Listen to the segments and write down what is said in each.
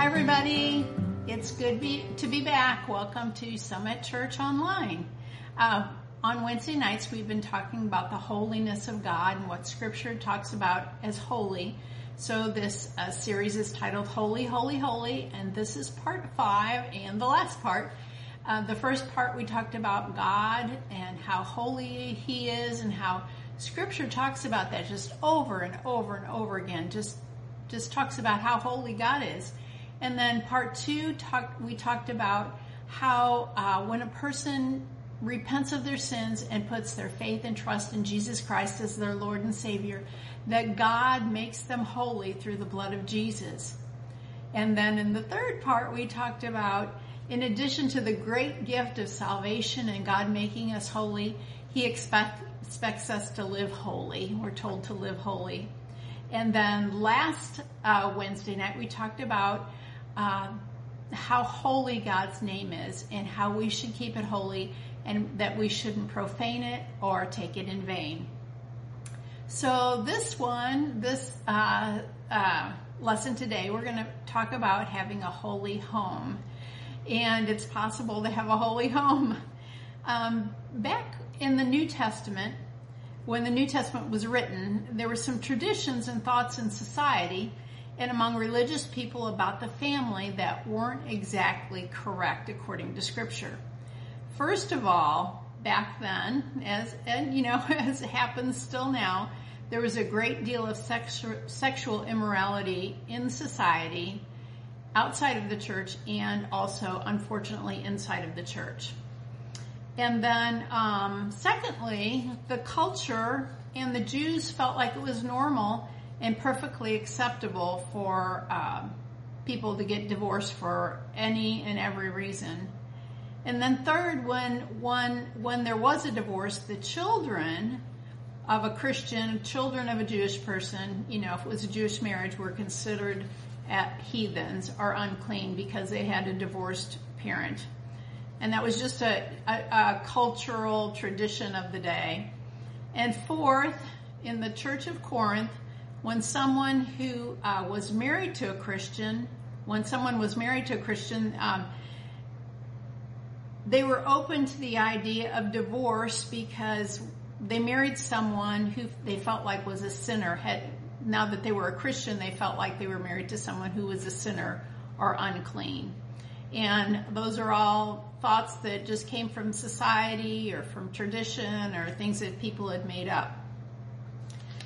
Hi, everybody. It's good be, to be back. Welcome to Summit Church Online. Uh, on Wednesday nights, we've been talking about the holiness of God and what Scripture talks about as holy. So this uh, series is titled Holy, Holy, Holy, and this is part five and the last part. Uh, the first part we talked about God and how holy He is and how Scripture talks about that just over and over and over again. Just just talks about how holy God is. And then part two, talk, we talked about how uh, when a person repents of their sins and puts their faith and trust in Jesus Christ as their Lord and Savior, that God makes them holy through the blood of Jesus. And then in the third part, we talked about, in addition to the great gift of salvation and God making us holy, He expect, expects us to live holy. We're told to live holy. And then last uh, Wednesday night, we talked about uh, how holy God's name is and how we should keep it holy and that we shouldn't profane it or take it in vain. So this one, this uh, uh, lesson today, we're going to talk about having a holy home. And it's possible to have a holy home. Um, back in the New Testament, when the New Testament was written, there were some traditions and thoughts in society and among religious people about the family that weren't exactly correct according to scripture. First of all, back then, as and you know, as happens still now, there was a great deal of sexu- sexual immorality in society outside of the church and also unfortunately inside of the church. And then, um, secondly, the culture and the Jews felt like it was normal and perfectly acceptable for uh, people to get divorced for any and every reason. And then third, when when when there was a divorce, the children of a Christian, children of a Jewish person, you know, if it was a Jewish marriage, were considered at heathens or unclean because they had a divorced parent. And that was just a, a, a cultural tradition of the day. And fourth, in the Church of Corinth, when someone who uh, was married to a Christian, when someone was married to a Christian, um, they were open to the idea of divorce because they married someone who they felt like was a sinner. Had now that they were a Christian, they felt like they were married to someone who was a sinner or unclean. And those are all thoughts that just came from society or from tradition or things that people had made up.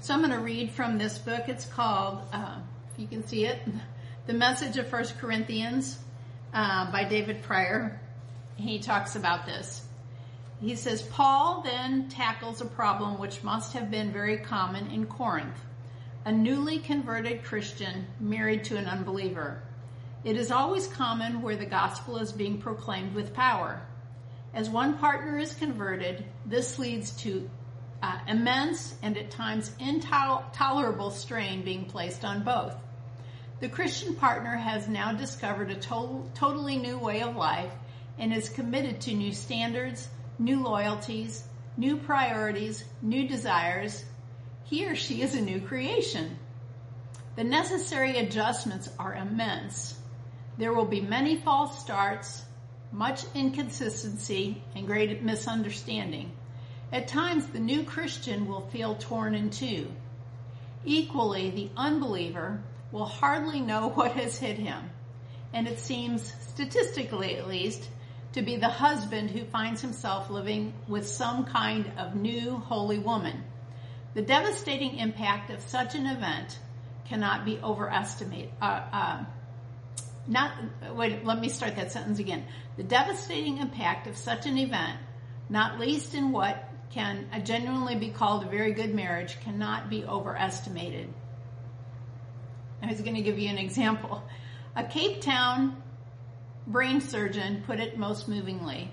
So I'm going to read from this book. It's called, uh, if you can see it, The Message of First Corinthians uh, by David Prior. He talks about this. He says, Paul then tackles a problem which must have been very common in Corinth. A newly converted Christian married to an unbeliever. It is always common where the gospel is being proclaimed with power. As one partner is converted, this leads to uh, immense and at times intolerable strain being placed on both. The Christian partner has now discovered a total, totally new way of life and is committed to new standards, new loyalties, new priorities, new desires. He or she is a new creation. The necessary adjustments are immense. There will be many false starts, much inconsistency, and great misunderstanding. At times, the new Christian will feel torn in two. Equally, the unbeliever will hardly know what has hit him. And it seems, statistically at least, to be the husband who finds himself living with some kind of new holy woman. The devastating impact of such an event cannot be overestimated. Uh, uh, not wait. Let me start that sentence again. The devastating impact of such an event, not least in what can genuinely be called a very good marriage cannot be overestimated. I was going to give you an example. A Cape Town brain surgeon put it most movingly.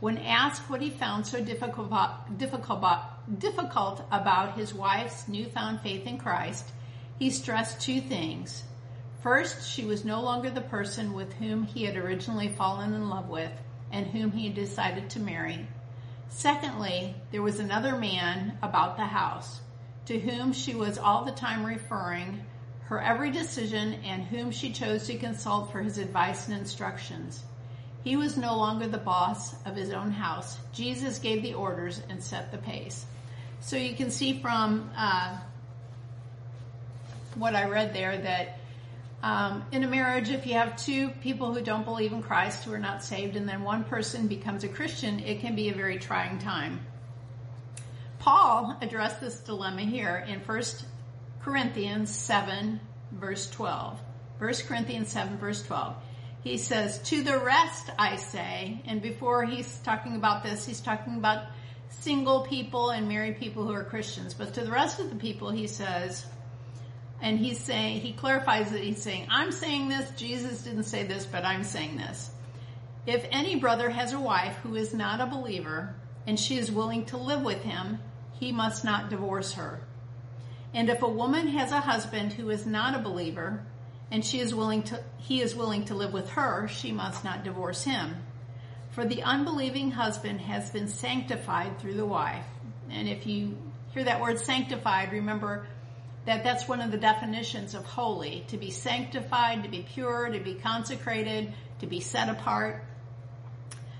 When asked what he found so difficult, difficult, difficult about his wife's newfound faith in Christ, he stressed two things. First, she was no longer the person with whom he had originally fallen in love with and whom he had decided to marry. Secondly, there was another man about the house to whom she was all the time referring her every decision and whom she chose to consult for his advice and instructions. He was no longer the boss of his own house. Jesus gave the orders and set the pace. So you can see from uh, what I read there that um, in a marriage, if you have two people who don't believe in Christ, who are not saved, and then one person becomes a Christian, it can be a very trying time. Paul addressed this dilemma here in 1 Corinthians 7, verse 12. 1 Corinthians 7, verse 12. He says, To the rest I say, and before he's talking about this, he's talking about single people and married people who are Christians. But to the rest of the people, he says, and he's saying, he clarifies that he's saying, I'm saying this, Jesus didn't say this, but I'm saying this. If any brother has a wife who is not a believer and she is willing to live with him, he must not divorce her. And if a woman has a husband who is not a believer and she is willing to, he is willing to live with her, she must not divorce him. For the unbelieving husband has been sanctified through the wife. And if you hear that word sanctified, remember that that's one of the definitions of holy, to be sanctified, to be pure, to be consecrated, to be set apart.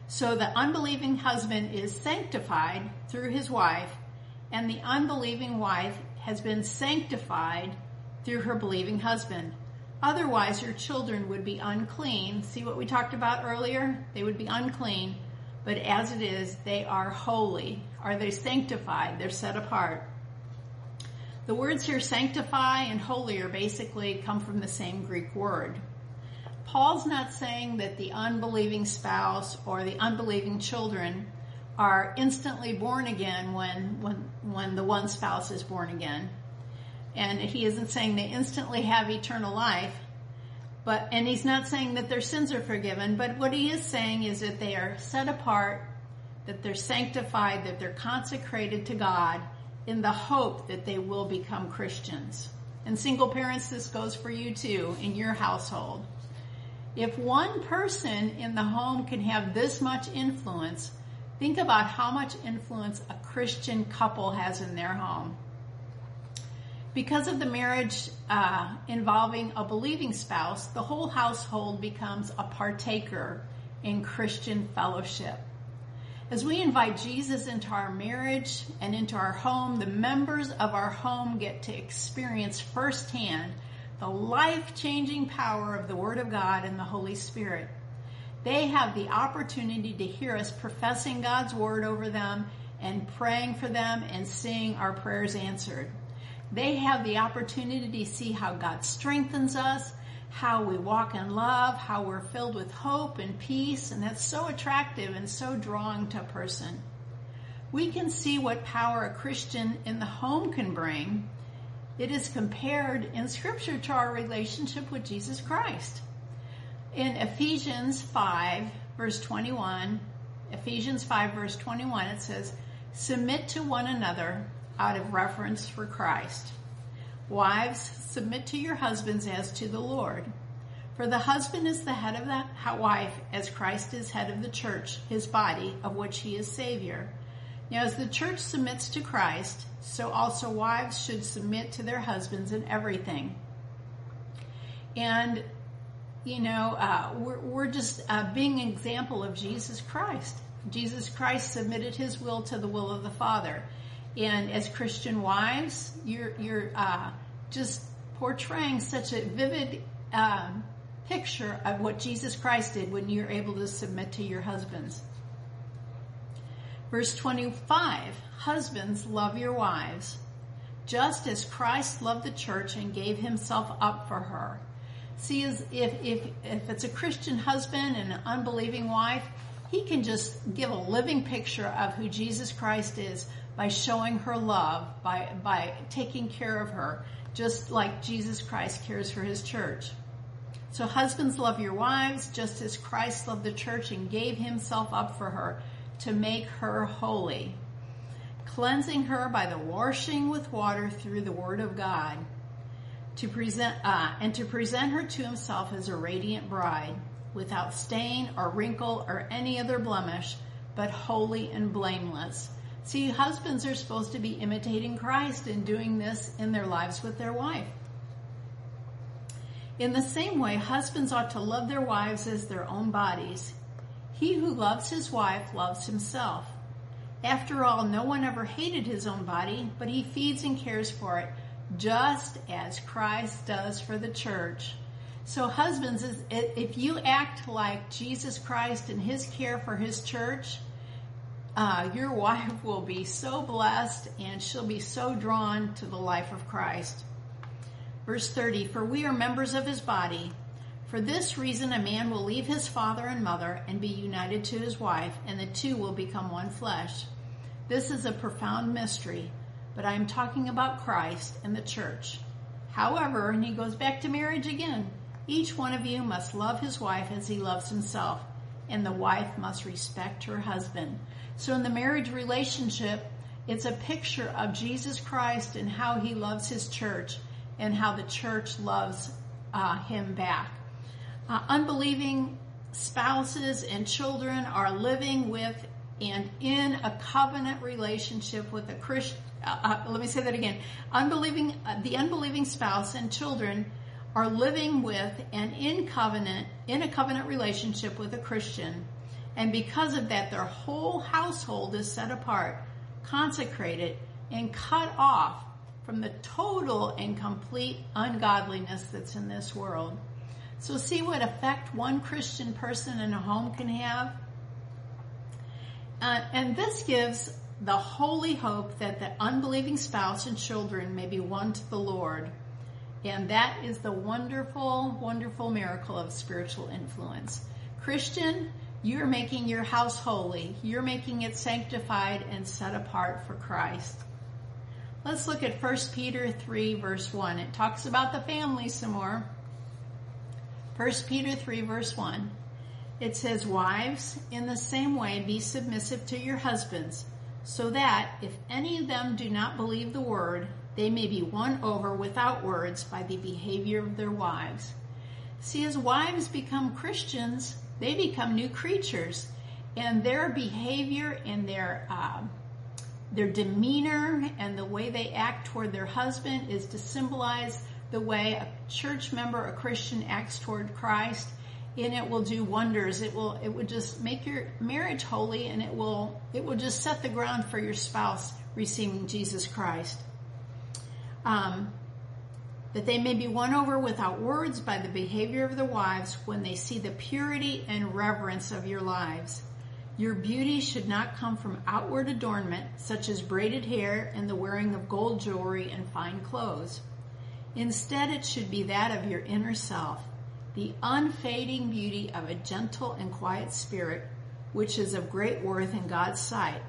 So the unbelieving husband is sanctified through his wife, and the unbelieving wife has been sanctified through her believing husband. Otherwise, your children would be unclean. See what we talked about earlier? They would be unclean, but as it is, they are holy. Are they sanctified? They're set apart. The words here sanctify and holy are basically come from the same Greek word. Paul's not saying that the unbelieving spouse or the unbelieving children are instantly born again when, when, when the one spouse is born again. And he isn't saying they instantly have eternal life, but, and he's not saying that their sins are forgiven, but what he is saying is that they are set apart, that they're sanctified, that they're consecrated to God, in the hope that they will become Christians. And single parents, this goes for you too in your household. If one person in the home can have this much influence, think about how much influence a Christian couple has in their home. Because of the marriage uh, involving a believing spouse, the whole household becomes a partaker in Christian fellowship. As we invite Jesus into our marriage and into our home, the members of our home get to experience firsthand the life-changing power of the Word of God and the Holy Spirit. They have the opportunity to hear us professing God's Word over them and praying for them and seeing our prayers answered. They have the opportunity to see how God strengthens us how we walk in love, how we're filled with hope and peace, and that's so attractive and so drawing to a person. We can see what power a Christian in the home can bring. It is compared in scripture to our relationship with Jesus Christ. In Ephesians 5 verse 21, Ephesians 5 verse 21, it says, submit to one another out of reverence for Christ. Wives, submit to your husbands as to the Lord. For the husband is the head of the wife, as Christ is head of the church, his body, of which he is Savior. Now, as the church submits to Christ, so also wives should submit to their husbands in everything. And, you know, uh, we're, we're, just uh, being an example of Jesus Christ. Jesus Christ submitted his will to the will of the Father. And as Christian wives, you're, you're uh, just portraying such a vivid um, picture of what Jesus Christ did when you're able to submit to your husbands. Verse 25, husbands, love your wives, just as Christ loved the church and gave himself up for her. See, if, if, if it's a Christian husband and an unbelieving wife, he can just give a living picture of who Jesus Christ is by showing her love, by, by taking care of her, just like Jesus Christ cares for his church. So husbands love your wives just as Christ loved the church and gave himself up for her to make her holy, cleansing her by the washing with water through the word of God to present, uh, and to present her to himself as a radiant bride without stain or wrinkle or any other blemish, but holy and blameless. See, husbands are supposed to be imitating Christ and doing this in their lives with their wife. In the same way, husbands ought to love their wives as their own bodies. He who loves his wife loves himself. After all, no one ever hated his own body, but he feeds and cares for it, just as Christ does for the church. So husbands, if you act like Jesus Christ in his care for his church, uh, your wife will be so blessed and she'll be so drawn to the life of Christ. Verse 30, for we are members of his body. For this reason, a man will leave his father and mother and be united to his wife, and the two will become one flesh. This is a profound mystery, but I am talking about Christ and the church. However, and he goes back to marriage again, each one of you must love his wife as he loves himself, and the wife must respect her husband. So in the marriage relationship, it's a picture of Jesus Christ and how he loves his church and how the church loves uh, him back. Uh, unbelieving spouses and children are living with and in a covenant relationship with a Christian. Uh, uh, let me say that again. Unbelieving, uh, the unbelieving spouse and children are living with and in covenant, in a covenant relationship with a Christian. And because of that, their whole household is set apart, consecrated, and cut off from the total and complete ungodliness that's in this world. So see what effect one Christian person in a home can have? Uh, and this gives the holy hope that the unbelieving spouse and children may be won to the Lord. And that is the wonderful, wonderful miracle of spiritual influence. Christian, you're making your house holy. You're making it sanctified and set apart for Christ. Let's look at 1 Peter 3 verse 1. It talks about the family some more. 1 Peter 3 verse 1. It says, Wives, in the same way be submissive to your husbands, so that if any of them do not believe the word, they may be won over without words by the behavior of their wives. See, as wives become Christians, they become new creatures, and their behavior and their uh, their demeanor and the way they act toward their husband is to symbolize the way a church member, a Christian acts toward Christ, and it will do wonders. It will, it would just make your marriage holy and it will, it will just set the ground for your spouse receiving Jesus Christ. Um, that they may be won over without words by the behavior of their wives when they see the purity and reverence of your lives. Your beauty should not come from outward adornment, such as braided hair and the wearing of gold jewelry and fine clothes. Instead, it should be that of your inner self, the unfading beauty of a gentle and quiet spirit, which is of great worth in God's sight.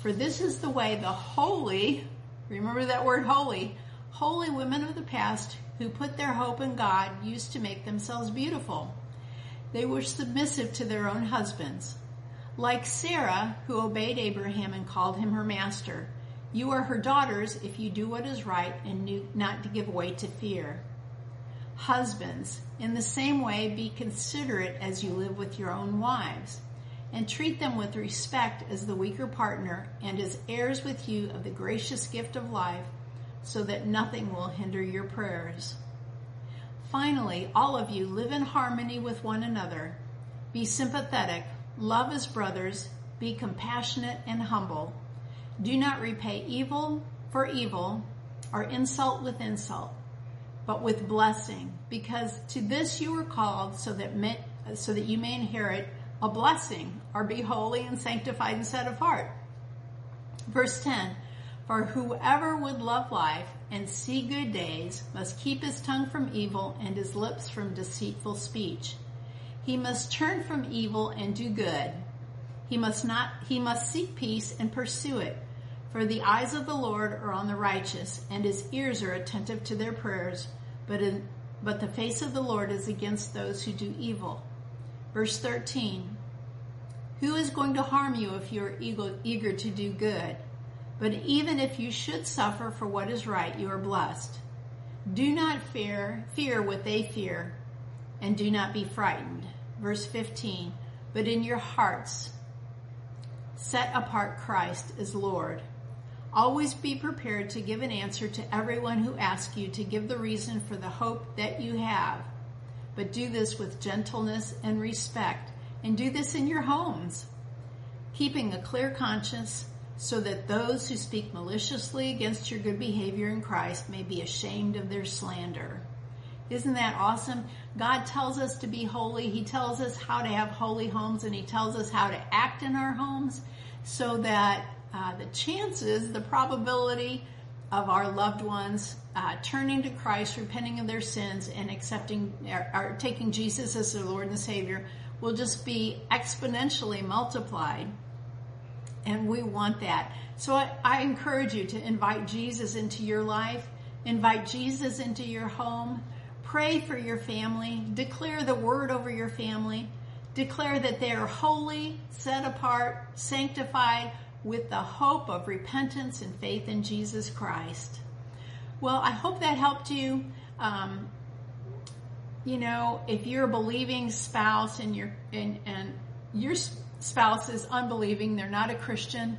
For this is the way the holy, remember that word holy, holy women of the past who put their hope in God used to make themselves beautiful. They were submissive to their own husbands like Sarah, who obeyed Abraham and called him her master. You are her daughters if you do what is right and not to give way to fear. Husbands, in the same way, be considerate as you live with your own wives, and treat them with respect as the weaker partner and as heirs with you of the gracious gift of life, so that nothing will hinder your prayers. Finally, all of you live in harmony with one another. Be sympathetic Love as brothers, be compassionate and humble. Do not repay evil for evil or insult with insult, but with blessing, because to this you were called so that so that you may inherit a blessing or be holy and sanctified and set apart. Verse 10, for whoever would love life and see good days must keep his tongue from evil and his lips from deceitful speech. He must turn from evil and do good. He must not, he must seek peace and pursue it. For the eyes of the Lord are on the righteous and his ears are attentive to their prayers, but in, but the face of the Lord is against those who do evil. Verse 13. Who is going to harm you if you are eager to do good? But even if you should suffer for what is right, you are blessed. Do not fear, fear what they fear, and do not be frightened verse 15, but in your hearts set apart Christ as Lord. Always be prepared to give an answer to everyone who asks you to give the reason for the hope that you have. But do this with gentleness and respect, and do this in your homes, keeping a clear conscience so that those who speak maliciously against your good behavior in Christ may be ashamed of their slander. Isn't that awesome? God tells us to be holy. He tells us how to have holy homes and He tells us how to act in our homes so that uh, the chances, the probability of our loved ones uh, turning to Christ, repenting of their sins, and accepting or, or taking Jesus as their Lord and Savior will just be exponentially multiplied. And we want that. So I, I encourage you to invite Jesus into your life, invite Jesus into your home, pray for your family, declare the word over your family, declare that they are holy, set apart, sanctified, with the hope of repentance and faith in Jesus Christ. Well, I hope that helped you. Um, you know, if you're a believing spouse and your and, and your spouse is unbelieving, they're not a Christian,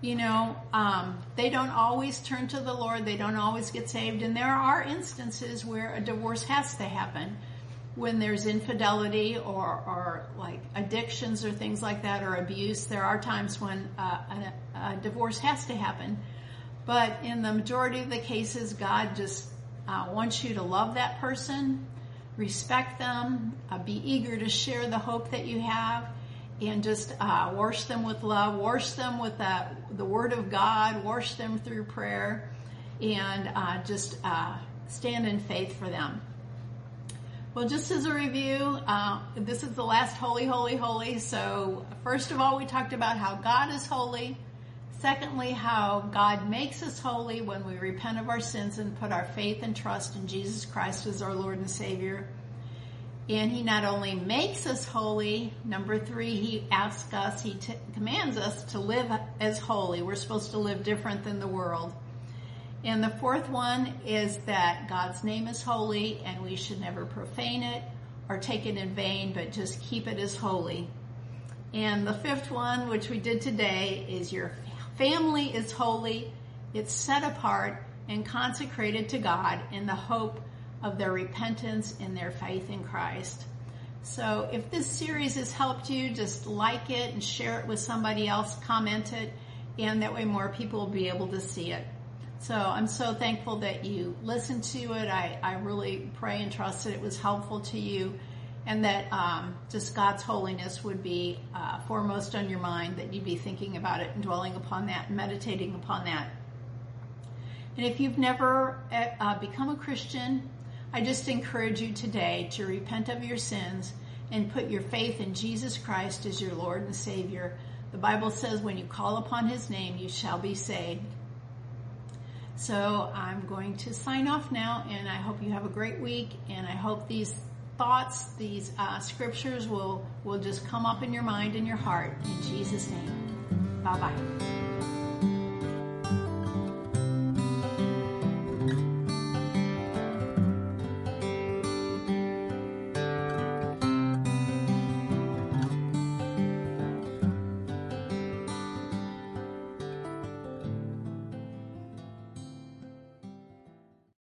you know, um, they don't always turn to the Lord. They don't always get saved, and there are instances where a divorce has to happen when there's infidelity or, or like addictions or things like that or abuse, there are times when uh, a, a, divorce has to happen. But in the majority of the cases, God just uh, wants you to love that person, respect them, uh, be eager to share the hope that you have, and just uh, wash them with love, wash them with the, the Word of God, wash them through prayer, and uh, just uh, stand in faith for them. Well, just as a review, uh, this is the last holy, holy, holy. So, first of all, we talked about how God is holy. Secondly, how God makes us holy when we repent of our sins and put our faith and trust in Jesus Christ as our Lord and Savior. And He not only makes us holy, number three, He asks us, He t- commands us to live as holy. We're supposed to live different than the world. And the fourth one is that God's name is holy and we should never profane it or take it in vain, but just keep it as holy. And the fifth one, which we did today, is your family is holy. It's set apart and consecrated to God in the hope of their repentance and their faith in Christ. So if this series has helped you, just like it and share it with somebody else, comment it, and that way more people will be able to see it. So I'm so thankful that you listened to it. I, I really pray and trust that it was helpful to you and that um, just God's holiness would be uh, foremost on your mind, that you'd be thinking about it and dwelling upon that and meditating upon that. And if you've never uh, uh become a Christian, I just encourage you today to repent of your sins and put your faith in Jesus Christ as your Lord and Savior. The Bible says when you call upon His name, you shall be saved. So I'm going to sign off now, and I hope you have a great week. And I hope these thoughts, these uh, scriptures will will just come up in your mind and your heart in Jesus' name. Bye bye.